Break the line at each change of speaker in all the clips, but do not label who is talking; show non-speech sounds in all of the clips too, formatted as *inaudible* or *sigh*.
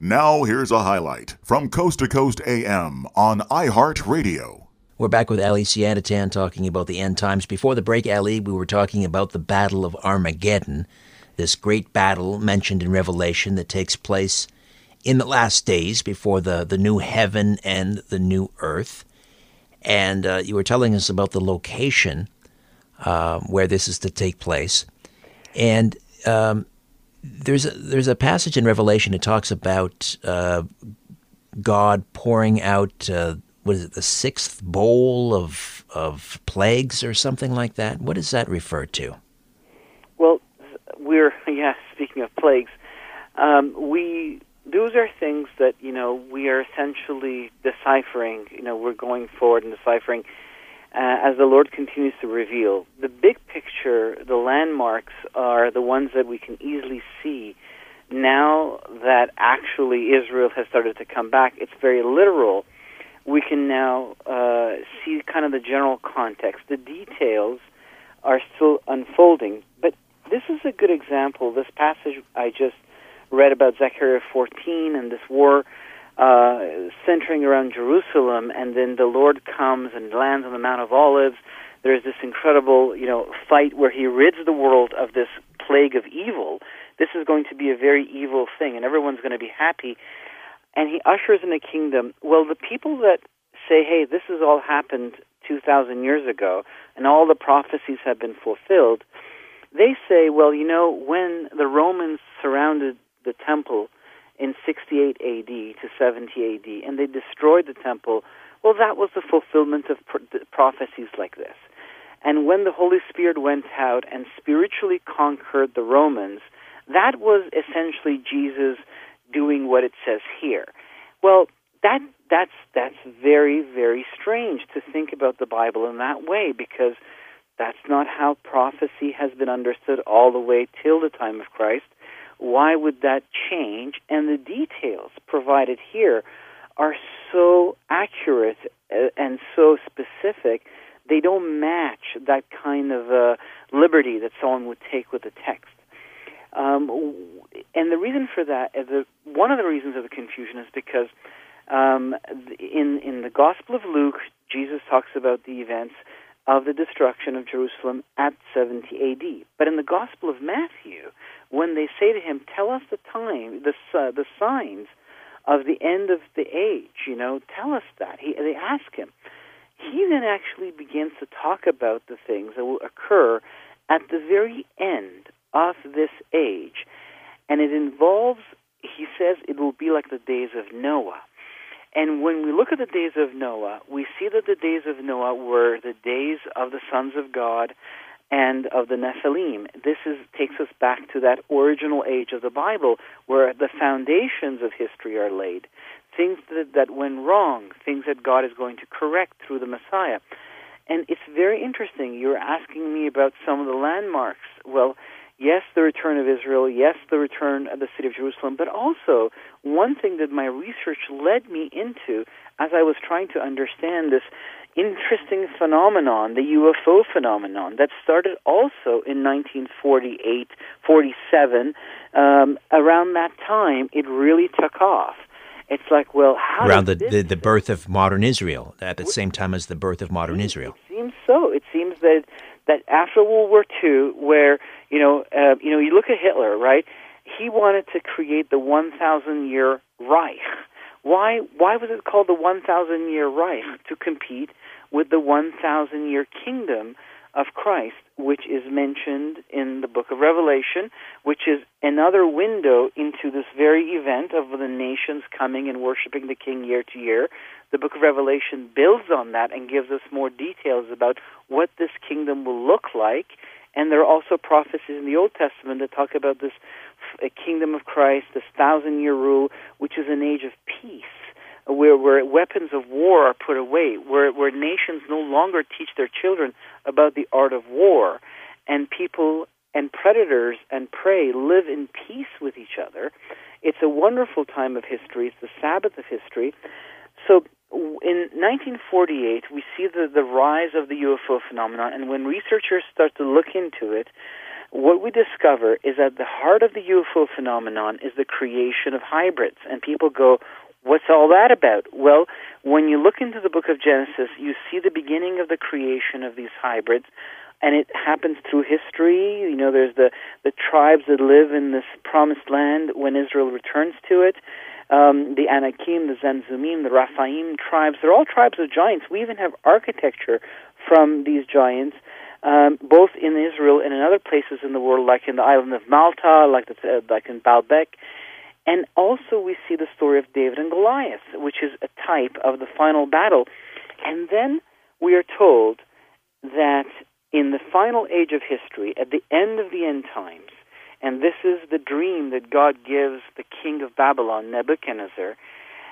Now, here's a highlight from Coast to Coast AM on iHeartRadio.
We're back with Ali Siaditan talking about the end times. Before the break, Ali, we were talking about the Battle of Armageddon, this great battle mentioned in Revelation that takes place in the last days before the, the new heaven and the new earth. And uh, you were telling us about the location uh, where this is to take place. And um, there's a, there's a passage in Revelation that talks about uh, God pouring out uh, what is it the sixth bowl of of plagues or something like that. What does that refer to?
Well, we're *laughs* yeah. Speaking of plagues, um, we those are things that you know we are essentially deciphering. You know, we're going forward and deciphering uh, as the Lord continues to reveal. The big picture, the landmarks, are the ones that we can easily see. Now that actually Israel has started to come back, it's very literal. We can now uh, see kind of the general context. The details are still unfolding, but this is a good example. This passage I just read about Zechariah 14 and this war uh, centering around Jerusalem, and then the Lord comes and lands on the Mount of Olives. There's this incredible, you know, fight where He rids the world of this plague of evil. This is going to be a very evil thing, and everyone's going to be happy. And He ushers in a kingdom. Well, the people that say, "Hey, this has all happened 2,000 years ago, and all the prophecies have been fulfilled," they say, "Well, you know, when the Romans surrounded the temple." In 68 AD to 70 AD, and they destroyed the temple, well, that was the fulfillment of prophecies like this. And when the Holy Spirit went out and spiritually conquered the Romans, that was essentially Jesus doing what it says here. Well, that that's that's very very strange to think about the Bible in that way because that's not how prophecy has been understood all the way till the time of Christ. Why would that change? And the details provided here are so accurate uh, and so specific, they don't match that kind of uh, liberty that someone would take with the text. Um, and the reason for that, uh, the, one of the reasons of the confusion is because um, in in the Gospel of Luke, Jesus talks about the events of the destruction of Jerusalem at 70 AD. But in the Gospel of Matthew, when they say to him, "Tell us the time, the uh, the signs of the end of the age," you know, tell us that. He, they ask him. He then actually begins to talk about the things that will occur at the very end of this age, and it involves. He says it will be like the days of Noah. And when we look at the days of Noah, we see that the days of Noah were the days of the sons of God and of the Nephilim. This is, takes us back to that original age of the Bible where the foundations of history are laid. Things that, that went wrong, things that God is going to correct through the Messiah. And it's very interesting. You're asking me about some of the landmarks. Well, yes, the return of Israel, yes, the return of the city of Jerusalem, but also one thing that my research led me into as I was trying to understand this interesting phenomenon, the UFO phenomenon, that started also in 1948, 47. Um, around that time, it really took off. It's like, well, how
around the, the, the birth of modern Israel at the same time as the birth of modern Israel.
It seems so. It seems that that after World War II, where you know, uh, you know, you look at Hitler, right? He wanted to create the 1,000 year Reich. Why? Why was it called the 1,000 year Reich? To compete with the 1,000 year kingdom of Christ, which is mentioned in the book of Revelation, which is another window into this very event of the nations coming and worshiping the king year to year. The book of Revelation builds on that and gives us more details about what this kingdom will look like. And there are also prophecies in the Old Testament that talk about this kingdom of Christ, this thousand year rule, which is an age of peace where, where weapons of war are put away, where, where nations no longer teach their children about the art of war, and people and predators and prey live in peace with each other. It's a wonderful time of history. It's the Sabbath of history. So in 1948, we see the, the rise of the UFO phenomenon, and when researchers start to look into it, what we discover is that the heart of the UFO phenomenon is the creation of hybrids. And people go, What's all that about? Well, when you look into the book of Genesis, you see the beginning of the creation of these hybrids, and it happens through history. You know, there's the, the tribes that live in this promised land when Israel returns to it. Um, the Anakim, the Zamzummim, the Rephaim tribes, they're all tribes of giants. We even have architecture from these giants um, both in Israel and in other places in the world, like in the island of Malta, like the, uh, like in Baalbek. And also, we see the story of David and Goliath, which is a type of the final battle. And then we are told that in the final age of history, at the end of the end times, and this is the dream that God gives the king of Babylon, Nebuchadnezzar,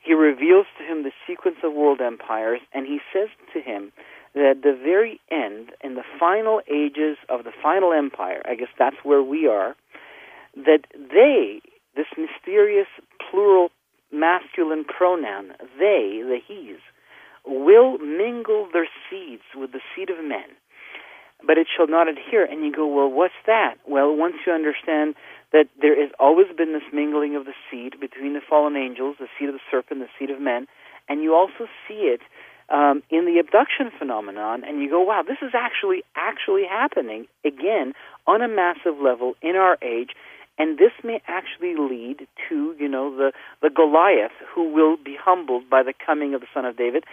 he reveals to him the sequence of world empires, and he says to him that at the very end, in the final ages of the final empire, I guess that's where we are, that they, this mysterious plural masculine pronoun, they, the he's, will mingle their seeds with the seed of men, but it shall not adhere. And you go, well, what's that? Well, once you understand that there has always been this mingling of the seed between the fallen angels, the seed of the serpent, the seed of men, and you also see it um, in the abduction phenomenon, and you go, wow, this is actually actually happening again on a massive level in our age, and this may actually lead to you know the the Goliath who will be humbled by the coming of the Son of David.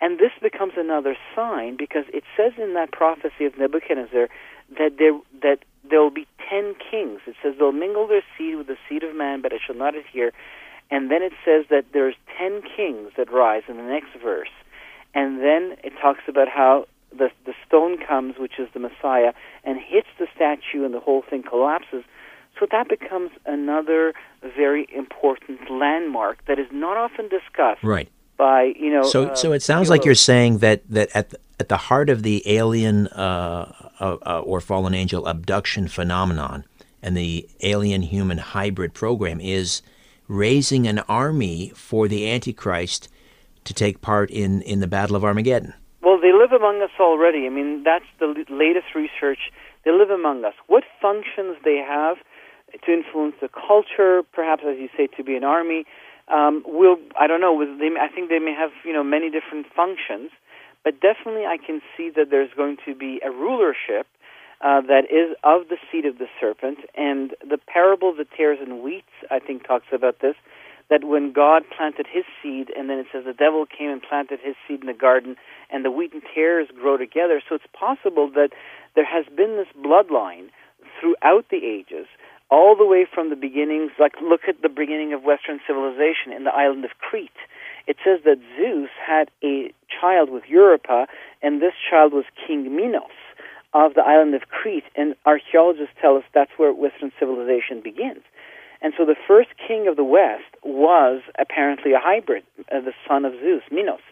And this becomes another sign because it says in that prophecy of Nebuchadnezzar that there that there will be ten kings. It says they'll mingle their seed with the seed of man, but it shall not adhere. And then it says that there's ten kings that rise in the next verse and then it talks about how the the stone comes, which is the Messiah, and hits the statue, and the whole thing collapses. So that becomes another very important landmark that is not often discussed.
Right.
By you know.
So
uh,
so it sounds like you're saying that that at the, at the heart of the alien uh, uh, uh or fallen angel abduction phenomenon and the alien human hybrid program is raising an army for the Antichrist to take part in, in the Battle of Armageddon?
Well, they live among us already. I mean, that's the latest research. They live among us. What functions they have to influence the culture, perhaps, as you say, to be an army, um, will I don't know. They, I think they may have you know many different functions, but definitely I can see that there's going to be a rulership uh, that is of the seed of the serpent. And the parable of the tares and wheat, I think, talks about this that when God planted his seed, and then it says the devil came and planted his seed in the garden, and the wheat and tares grow together. So it's possible that there has been this bloodline throughout the ages, all the way from the beginnings. Like, look at the beginning of Western civilization in the island of Crete. It says that Zeus had a child with Europa, and this child was King Minos of the island of Crete, and archaeologists tell us that's where Western civilization begins. And so the first king of the West was apparently a hybrid, uh, the son of Zeus, Minos.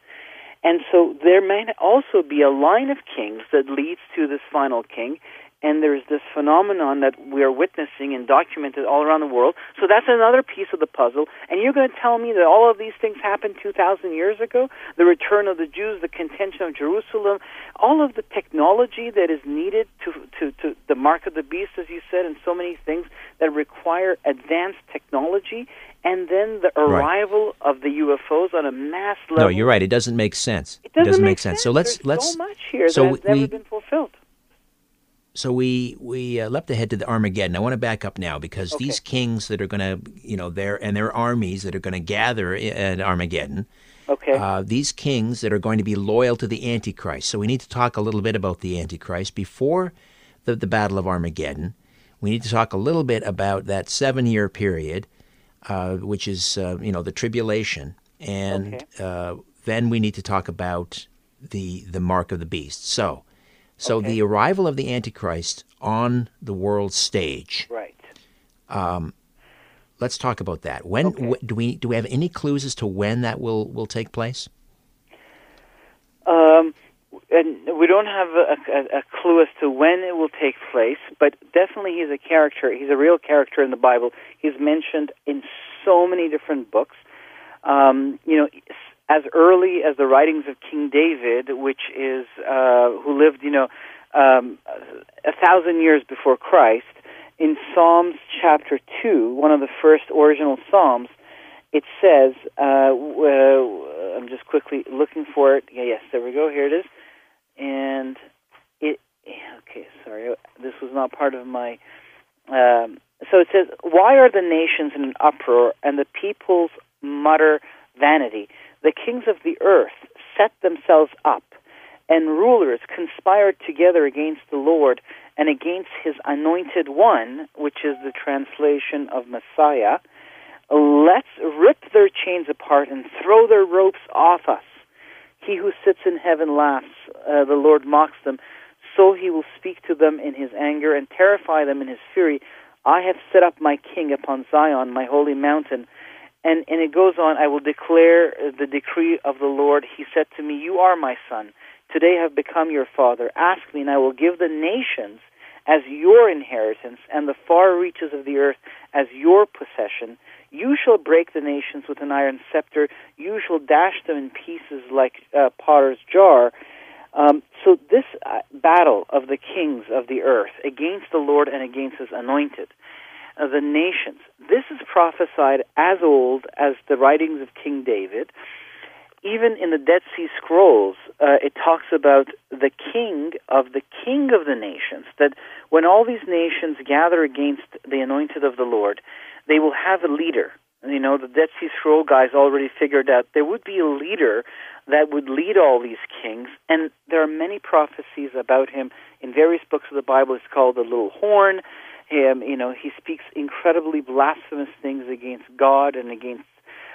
And so there may also be a line of kings that leads to this final king, and there's this phenomenon that we're witnessing and documented all around the world. So that's another piece of the puzzle. And you're going to tell me that all of these things happened 2,000 years ago? The return of the Jews, the contention of Jerusalem, all of the technology that is needed to, to, to the mark of the beast, as you said, and so many things that require advanced technology and then the arrival right. of the UFOs on a mass level.
No, you're right. It doesn't make sense.
It doesn't,
it doesn't
make,
make sense.
sense.
So let's
There's
let's
so much here
so
that has
we,
never been fulfilled
so we we uh, leapt ahead to the Armageddon. I want to back up now because
okay.
these kings that are going to, you know, their and their armies that are going to gather at Armageddon.
Okay.
Uh, these kings that are going to be loyal to the Antichrist. So we need to talk a little bit about the Antichrist before the, the Battle of Armageddon. We need to talk a little bit about that seven-year period, uh, which is uh, you know the tribulation, and
okay.
Uh, then we need to talk about the the mark of the beast. So so
okay.
the arrival of the Antichrist on the world stage.
Right.
Um, let's talk about that. When
okay.
do we do we have any clues as to when that will will take place?
Um, and we don't have a, a, a, clue as to when it will take place, but definitely he's a character. He's a real character in the Bible. He's mentioned in so many different books. Um, you know, as early as the writings of King David, which is uh, who lived, you know, um, a thousand years before Christ, in Psalms chapter 2, one of the first original Psalms, it says, uh, uh, I'm just quickly looking for it. Yeah, yes, there we go. Here it is. And it, okay, sorry, this was not part of my. Um, so it says, Why are the nations in an uproar and the peoples mutter vanity? The kings of the earth set themselves up, and rulers conspired together against the Lord and against his anointed one, which is the translation of Messiah. Let's rip their chains apart and throw their ropes off us. He who sits in heaven laughs, uh, the Lord mocks them. So he will speak to them in his anger and terrify them in his fury. I have set up my king upon Zion, my holy mountain. And, and it goes on, I will declare the decree of the Lord. He said to me, You are my son. Today have become your father. Ask me, and I will give the nations as your inheritance and the far reaches of the earth as your possession. You shall break the nations with an iron scepter. You shall dash them in pieces like a potter's jar. Um, so this uh, battle of the kings of the earth against the Lord and against His anointed, uh, the nations. This is prophesied as old as the writings of King David. Even in the Dead Sea Scrolls, uh, it talks about the king of the king of the nations. That when all these nations gather against the anointed of the Lord, they will have a leader. You know, the Dead Sea Scroll guys already figured out there would be a leader that would lead all these kings, and there are many prophecies about him in various books of the Bible. It's called the Little Horn. Him, you know, he speaks incredibly blasphemous things against God and against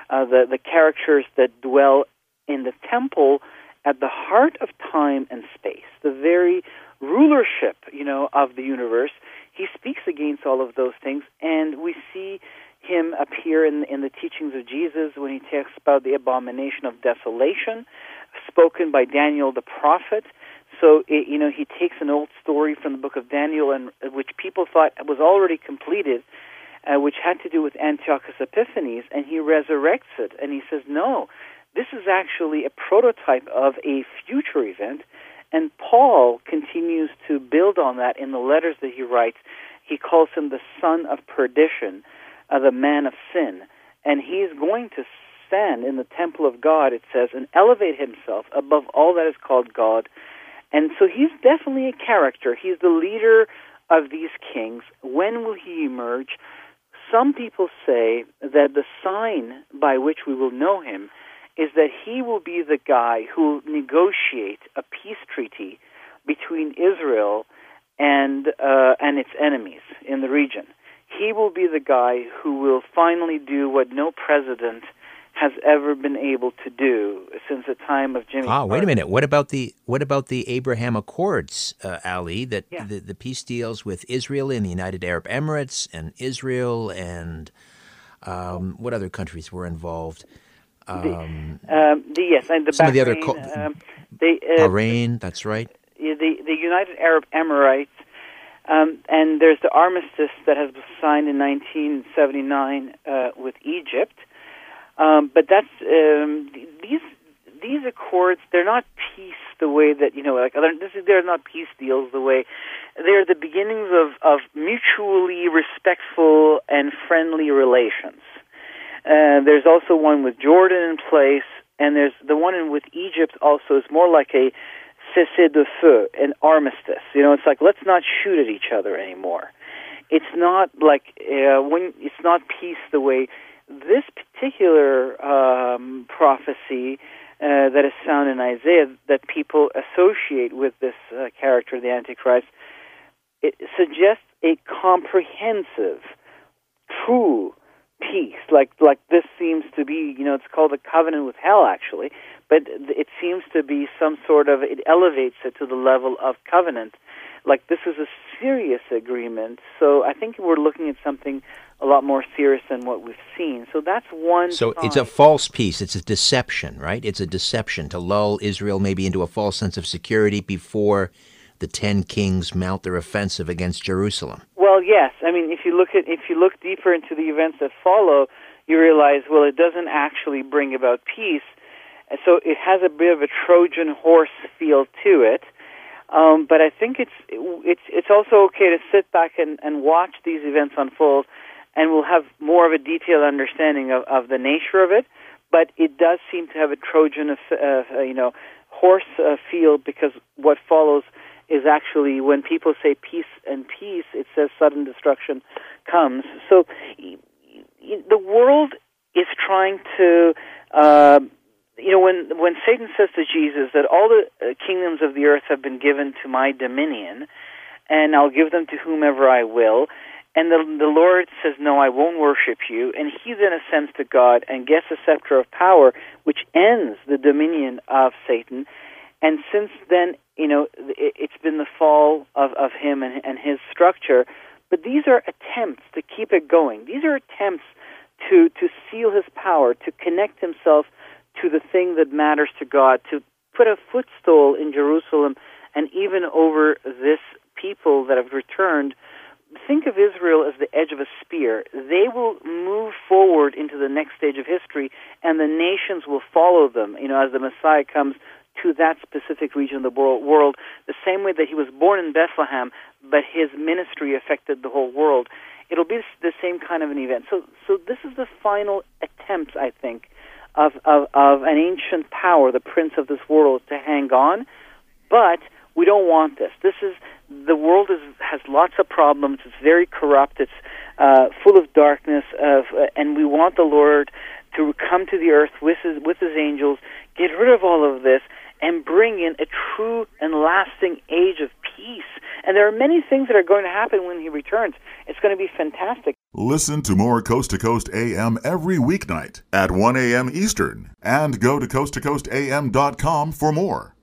uh, the the characters that dwell in the temple at the heart of time and space, the very rulership, you know, of the universe. He speaks against all of those things, and we see him appear in, in the teachings of Jesus when he talks about the abomination of desolation, spoken by Daniel the prophet. So, it, you know, he takes an old story from the book of Daniel, and which people thought was already completed, uh, which had to do with Antiochus Epiphanes, and he resurrects it, and he says, no, this is actually a prototype of a future event. And Paul continues to build on that in the letters that he writes. He calls him the son of perdition uh, the man of sin. And he's going to stand in the temple of God, it says, and elevate himself above all that is called God. And so he's definitely a character. He's the leader of these kings. When will he emerge? Some people say that the sign by which we will know him is that he will be the guy who will negotiate a peace treaty between Israel and uh, and its enemies in the region he will be the guy who will finally do what no president has ever been able to do since the time of Jimmy.
Ah, wait a minute. What about the what about the Abraham Accords, uh, Ali? That
yeah.
the, the peace deals with Israel and the United Arab Emirates and Israel and um, what other countries were involved?
Um, the, um, the, yes, and the
some
Bahrain,
of the other co-
um, they, uh,
Bahrain. That's right.
The the United Arab Emirates um, and there's the armistice that has been signed in 1979 uh, with Egypt. Um, but that's um, these these accords. They're not peace the way that you know. Like other, this is they're not peace deals the way they're the beginnings of of mutually respectful and friendly relations. Uh, there's also one with Jordan in place, and there's the one in with Egypt. Also, is more like a cessez de feu, an armistice. You know, it's like let's not shoot at each other anymore. It's not like uh, when it's not peace the way this particular um, prophecy uh, that is found in Isaiah that people associate with this uh, character, the Antichrist. It suggests a comprehensive, true peace. Like like this seems to be, you know, it's called a covenant with hell actually, but it seems to be some sort of it elevates it to the level of covenant. Like this is a serious agreement. So I think we're looking at something a lot more serious than what we've seen. So that's one.
So
sign.
it's a false peace. It's a deception, right? It's a deception to lull Israel maybe into a false sense of security before the ten kings mount their offensive against Jerusalem.
Well, yes. I mean, if you look at if you look deeper into the events that follow, you realize well, it doesn't actually bring about peace. So it has a bit of a Trojan horse feel to it. Um, but I think it's it's it's also okay to sit back and, and watch these events unfold, and we'll have more of a detailed understanding of, of the nature of it. But it does seem to have a Trojan, uh, you know, horse uh, feel because what follows is actually when people say peace and peace, it says sudden destruction comes. So the world is trying to. Uh, you know, when when Satan says to Jesus that all the uh, kingdoms of the earth have been given to my dominion, and I'll give them to whomever I will, and the the Lord says, "No, I won't worship you," and he then ascends to God and gets a scepter of power, which ends the dominion of Satan. And since then, you know, it, it's been the fall of of him and, and his structure. But these are attempts to keep it going. These are attempts to to seal his power, to connect himself to the thing that matters to God, to put a footstool in Jerusalem and even over this people that have returned. Think of Israel as the edge of a spear. They will move forward into the next stage of history, and the nations will follow them. You know, as the Messiah comes to that specific region of the world, the same way that he was born in Bethlehem, but his ministry affected the whole world. It'll be the same kind of an event. So, so this is the final attempt, I think, of, of, of an ancient power, the prince of this world, to hang on. But we don't want this. This is the world is, has lots of problems. It's very corrupt. It's uh, full of darkness. Of, uh, and we want the Lord to come to the earth with his, with his angels, get rid of all of this, and bring in a true and lasting age of peace. And there are many things that are going to happen when he returns. It's going to be fantastic.
Listen to more Coast to Coast AM every weeknight at 1 a.m. Eastern and go to coasttocoastam.com for more.